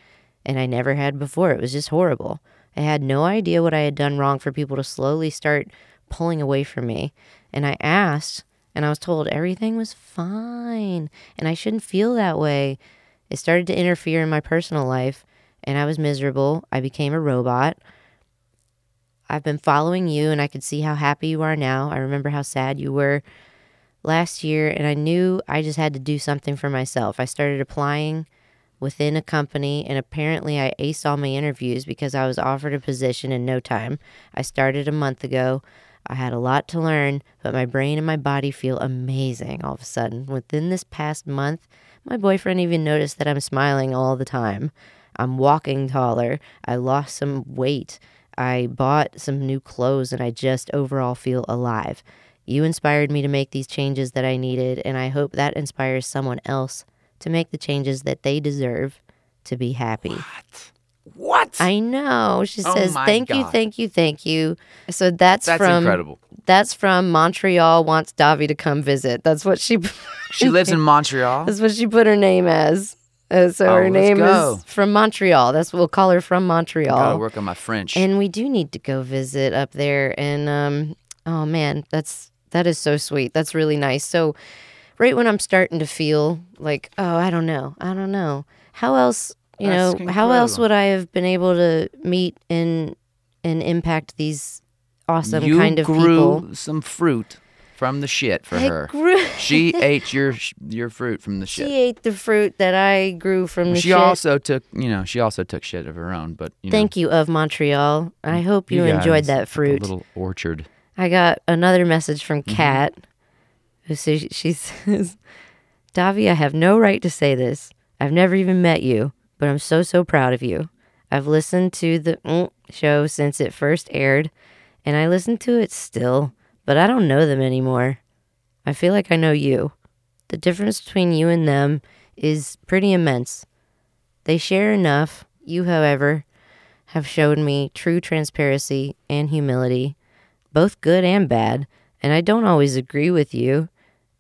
and I never had before. It was just horrible. I had no idea what I had done wrong for people to slowly start pulling away from me. And I asked, and I was told everything was fine and I shouldn't feel that way. It started to interfere in my personal life, and I was miserable. I became a robot. I've been following you, and I could see how happy you are now. I remember how sad you were last year, and I knew I just had to do something for myself. I started applying within a company, and apparently I aced all my interviews because I was offered a position in no time. I started a month ago. I had a lot to learn, but my brain and my body feel amazing all of a sudden. Within this past month, my boyfriend even noticed that I'm smiling all the time. I'm walking taller. I lost some weight. I bought some new clothes, and I just overall feel alive. You inspired me to make these changes that I needed, and I hope that inspires someone else to make the changes that they deserve to be happy. What? What? I know. She Oh says, "Thank you, thank you, thank you." So that's, That's from incredible. That's from Montreal. Wants Davi to come visit. That's what she. She lives in Montreal. That's what she put her name as. Uh, so Oh, her name go. is from Montreal. That's what we'll call her from Gotta Montreal. work on my French. And we do need to go visit up there. And um, oh man, that's that is so sweet. That's really nice. So, right when I'm starting to feel like, oh, I don't know, I don't know, how else, you That's know, how else would I have been able to meet and and impact these awesome you kind of grew people? some fruit from the shit for I her. grew- she ate your your fruit from the shit. She ate the fruit that I grew from the she shit. also took, you know, she also took shit of her own. But you Thank you, of Montreal. I hope you, know, enjoyed that fruit. little orchard. I got another message from Mm-hmm. Kat who says she says, Davi, I have no right to say this. I've never even met you, but I'm so so proud of you. I've listened to the mm, show since it first aired, and I listen to it still, but I don't know them anymore. I feel like I know you. The difference between you and them is pretty immense. They share enough. You, however, have showed me true transparency and humility, both good and bad, and I don't always agree with you,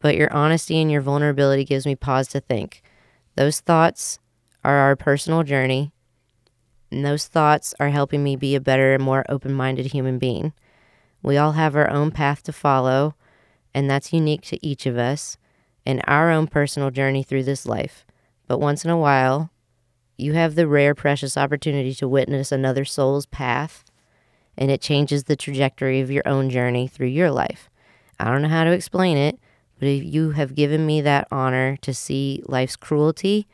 but your honesty and your vulnerability gives me pause to think. Those thoughts are our personal journey, and those thoughts are helping me be a better and more open minded human being. We all have our own path to follow, and that's unique to each of us and our own personal journey through this life. But once in a while, you have the rare, precious opportunity to witness another soul's path, and it changes the trajectory of your own journey through your life. I don't know how to explain it, but if you have given me that honor to see life's cruelty,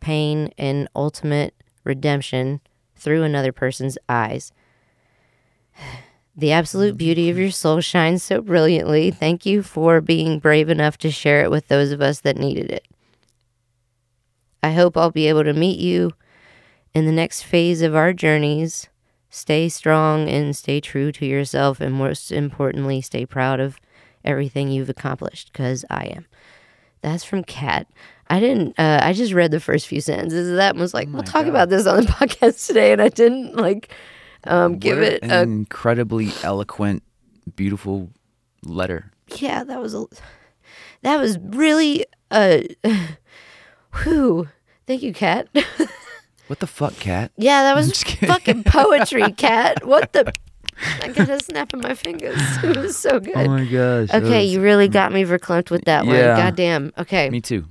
pain, and ultimate redemption through another person's eyes. The absolute beauty of your soul shines so brilliantly. Thank you for being brave enough to share it with those of us that needed it. I hope I'll be able to meet you in the next phase of our journeys. Stay strong and stay true to yourself, and most importantly, stay proud of everything you've accomplished because I am. That's from Kat. I didn't, uh, I just read the first few sentences of that and was like, we'll talk God. about this on the podcast today. And I didn't like um, give What it an a incredibly eloquent, beautiful letter. yeah, that was a that was really uh whew. Thank you, Kat. What the fuck, Kat? yeah, that was just fucking poetry, Kat. What the I got a snap in my fingers. It was so oh good. Oh my gosh. okay, you really got me verklempt with that one. Yeah. Goddamn. Okay. Me too.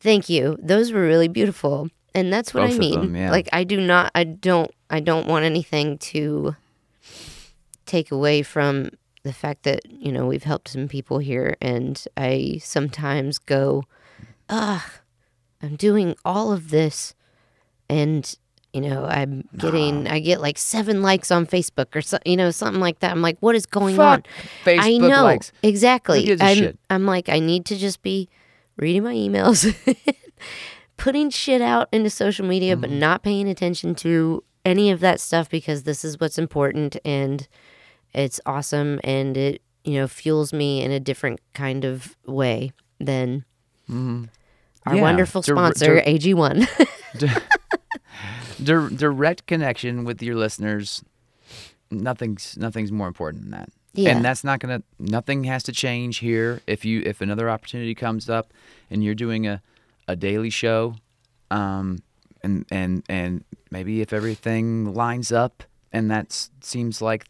Thank you. Those were really beautiful. And that's what Both I mean. them, yeah. Like I do not I don't I don't want anything to take away from the fact that, you know, we've helped some people here and I sometimes go, "Ugh, I'm doing all of this and you know, I'm getting I get like 7 likes on Facebook or so, you know, something like that. I'm like, "What is going on?" Facebook I know likes. exactly. Who gives a I'm, shit? I'm like, I need to just be reading my emails, putting shit out into social media, Mm-hmm. but not paying attention to any of that stuff because this is what's important and it's awesome and it you know fuels me in a different kind of way than our Mm-hmm. Yeah, wonderful sponsor dir- AG1. Dir- direct connection with your listeners. Nothing's nothing's more important than that. Yeah. And that's not gonna. Nothing has to change here. If you if another opportunity comes up, and you're doing a, a daily show, um, and and and maybe if everything lines up, and that seems like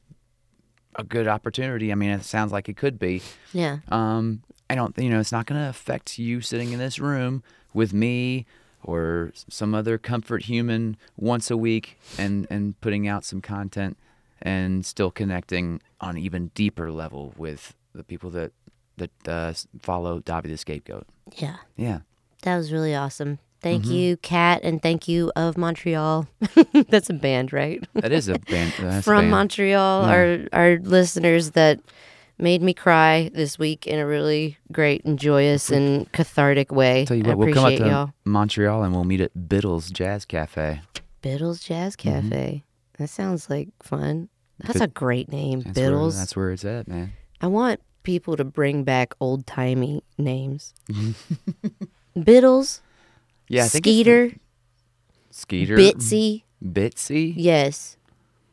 a good opportunity. I mean, it sounds like it could be. yeah. Um, I don't, you know, it's not going to affect you sitting in this room with me or some other comfort human once a week and, and putting out some content and still connecting on an even deeper level with the people that, that uh, follow Davi the Scapegoat. Yeah. Yeah. That was really awesome. Thank Mm-hmm. you, Kat, and thank you of Montreal. That's a band, right? That is a band. That's a from band. Montreal, our our listeners that made me cry this week in a really great and joyous and cathartic way. Tell you what, we'll come up to y'all. Montreal and we'll meet at Biddle's Jazz Cafe. Biddle's Jazz Mm-hmm. Cafe. That sounds like fun. That's a great name, That's where, Biddle's. that's where it's at, man. I want people to bring back old timey names. Biddles, Yeah, I think it's the- Skeeter, Skeeter. Bitsy. Bitsy. Yes.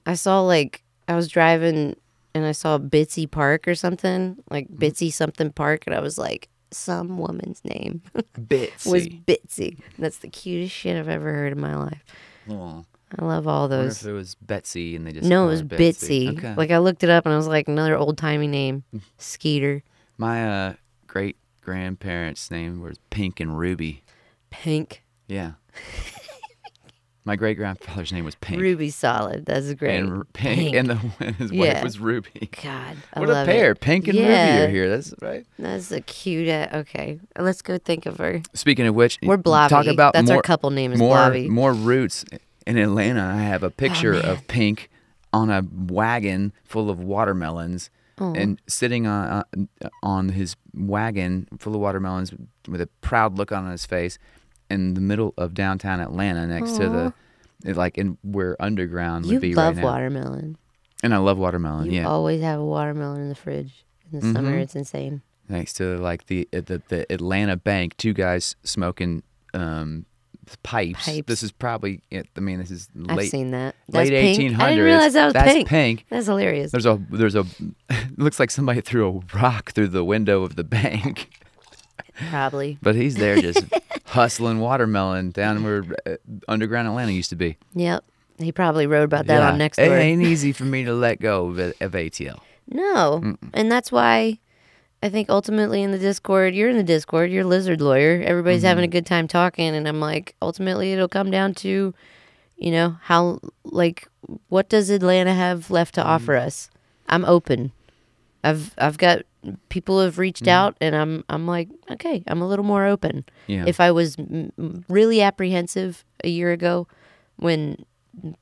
I saw like I was driving and I saw Bitsy Park or something, like Mm. Bitsy something Park, and I was like, some woman's name Bitsy. was Bitsy. That's the cutest shit I've ever heard in my life. Aw. I love all I those. if it was Betsy and they just No, it was her Bitsy. Okay. Like I looked it up and I was like, another old timey name, Skeeter, my uh, great grandparents' name was Pink and Ruby. Pink, Yeah. my great grandfather's name was Pink. Ruby Solid. That's great. And Ru- Pink, and, the, and his Yeah. wife was Ruby. God, I What a pair! It. Pink and Yeah. Ruby are here. That's right. That's a cute. uh, Okay, let's go think of her. Speaking of which, We're Blobby. Talk about That's more, our couple name is more, Blobby. More roots in Atlanta. I have a picture man. of Pink on a wagon full of watermelons, and sitting on uh, on his wagon full of watermelons with a proud look on his face, in the middle of downtown Atlanta, next to the. Like in where underground would You be love right now, watermelon. and I love watermelon. You yeah, always have a watermelon in the fridge. In the summer, Mhm. it's insane. next to like the uh, the, the Atlanta Bank, two guys smoking um, pipes. Pipes. This is probably, it. I mean, this is late. I've seen that. That's late pink. I didn't realize that was That's pink. pink. That's hilarious. There's a there's a looks like somebody threw a rock through the window of the bank, Probably. but he's there just hustling watermelon down where uh, underground Atlanta used to be. Yep. He probably wrote about that Yeah. on next It ain't easy for me to let go of, of ATL. No. And that's why I think ultimately in the Discord, you're in the Discord, you're a lizard lawyer. Everybody's having a Mm-hmm. good time talking. And I'm like, ultimately, it'll come down to, you know, how, like, what does Atlanta have left to offer Mm-hmm. us? I'm open. I've, I've got people have reached Mm-hmm. out and I'm, I'm like, okay, I'm a little more open. Yeah. If I was m- really apprehensive a year ago when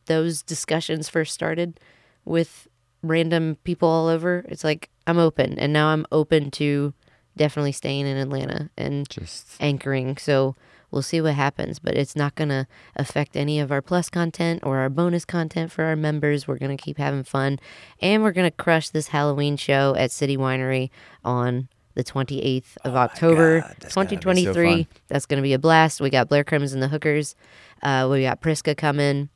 those discussions first started with random people all over. It's like I'm open, and now I'm open to definitely staying in Atlanta and Just anchoring. So we'll see what happens, but it's not going to affect any of our plus content or our bonus content for our members. We're going to keep having fun and we're going to crush this Halloween show at City Winery on the 28th of October, Oh God, that's gotta be so 2023. that's going to be a blast. We got Blair Crimmins and the Hookers. Uh, we got Priska coming.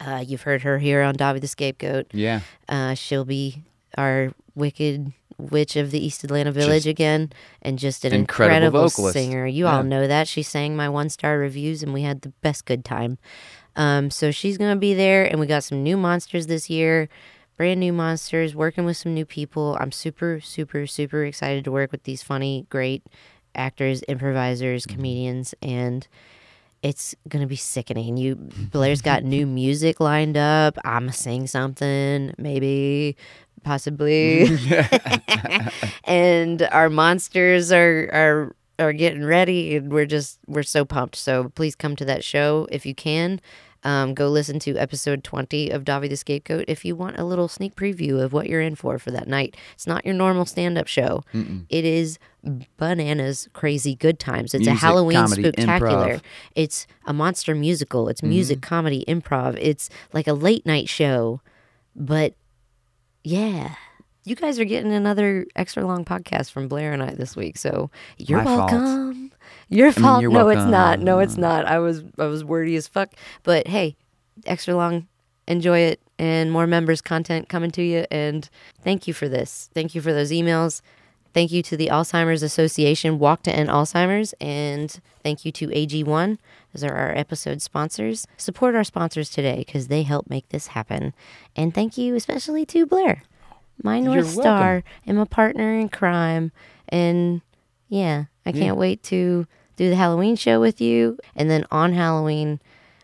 Uh, you've heard her here on Davi the Scapegoat. yeah. Uh, she'll be our wicked witch of the East Atlanta Village Just again, and just an incredible incredible, vocalist. singer. You Yeah. all know that she sang my one star reviews, and we had the best good time. Um, so she's gonna be there, and we got some new monsters this year, brand new monsters, working with some new people. I'm super, super, super excited to work with these funny, great actors, improvisers, Mm-hmm. comedians, and it's gonna be sickening. You Blair's got new music lined up. I'm gonna sing something, maybe, possibly. and our monsters are are are getting ready and we're just we're so pumped. So please come to that show if you can. Um, go listen to episode 20 of Davi the Scapegoat if you want a little sneak preview of what you're in for for that night. It's not your normal stand up show. It is bananas, crazy good times. It's a Halloween comedy, spectacular. improv. It's a monster musical. It's music, Mm-hmm. comedy, improv. It's like a late night show, but yeah. You guys are getting another extra long podcast from Blair and I this week, so you're My fault. welcome. Your fault. you're no, it's not. No, it's not. I was I was wordy as fuck, but hey, extra long. Enjoy it, and more members content coming to you. And thank you for this. Thank you for those emails. Thank you to the Alzheimer's Association, Walk to End Alzheimer's, and thank you to AG1. Those are our episode sponsors. Support our sponsors today because they help make this happen. And thank you especially to Blair, my North You're Star, and my partner in crime. And yeah, I can't wait to do the Halloween show with you. And then on Halloween,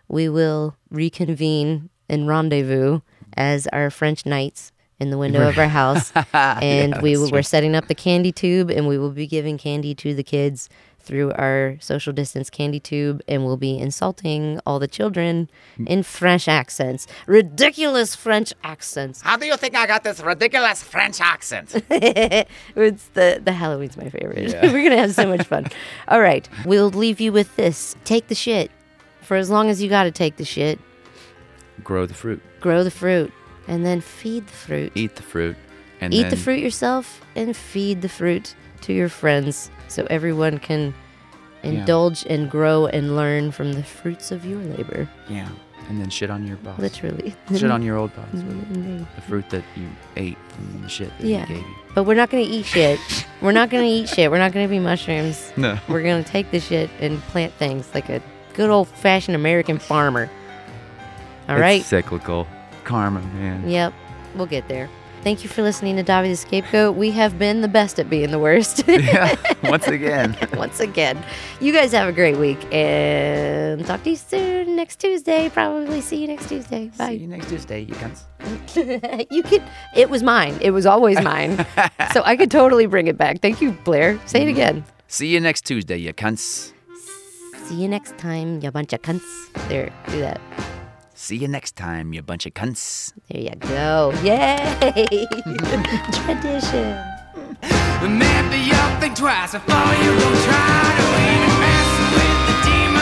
we will reconvene and rendezvous as our French knights in the window of our house. and we will, we're setting up the candy tube and we will be giving candy to the kids through our social distance candy tube and we'll be insulting all the children in French accents. Ridiculous French accents. How do you think I got this ridiculous French accent? It's the the Halloween's my favorite. We're gonna have so much fun. All right, we'll leave you with this. Take the shit for as long as you got to take the shit. Grow the fruit. Grow the fruit and then feed the fruit. Eat the fruit. And Eat the fruit yourself and feed the fruit to your friends so everyone can indulge and grow and learn from the fruits of your labor. Yeah. And then shit on your boss. Literally. Shit on your old boss. The fruit that you ate from the shit that Yeah. he gave you. But we're not going to eat shit. We're not going to eat shit. We're not going to be mushrooms. No. We're going to take the shit and plant things like a good old fashioned American farmer. All It's right. cyclical. Karma, man. Yep. We'll get there. Thank you for listening to Davi the Scapegoat. We have been the best at being the worst. yeah. Once again. Once again. You guys have a great week and talk to you soon next Tuesday. Probably see you next Tuesday. See you next Tuesday, you cunts. you could it was mine. It was always mine. so I could totally bring it back. Thank you, Blair. Say it mm. again. See you next Tuesday, you cunts. See you next time, you bunch of cunts. There, do that. See you next time, you bunch of cunts. There you go. Yay! Tradition. Maybe you'll think twice before you go try to mess with the demon.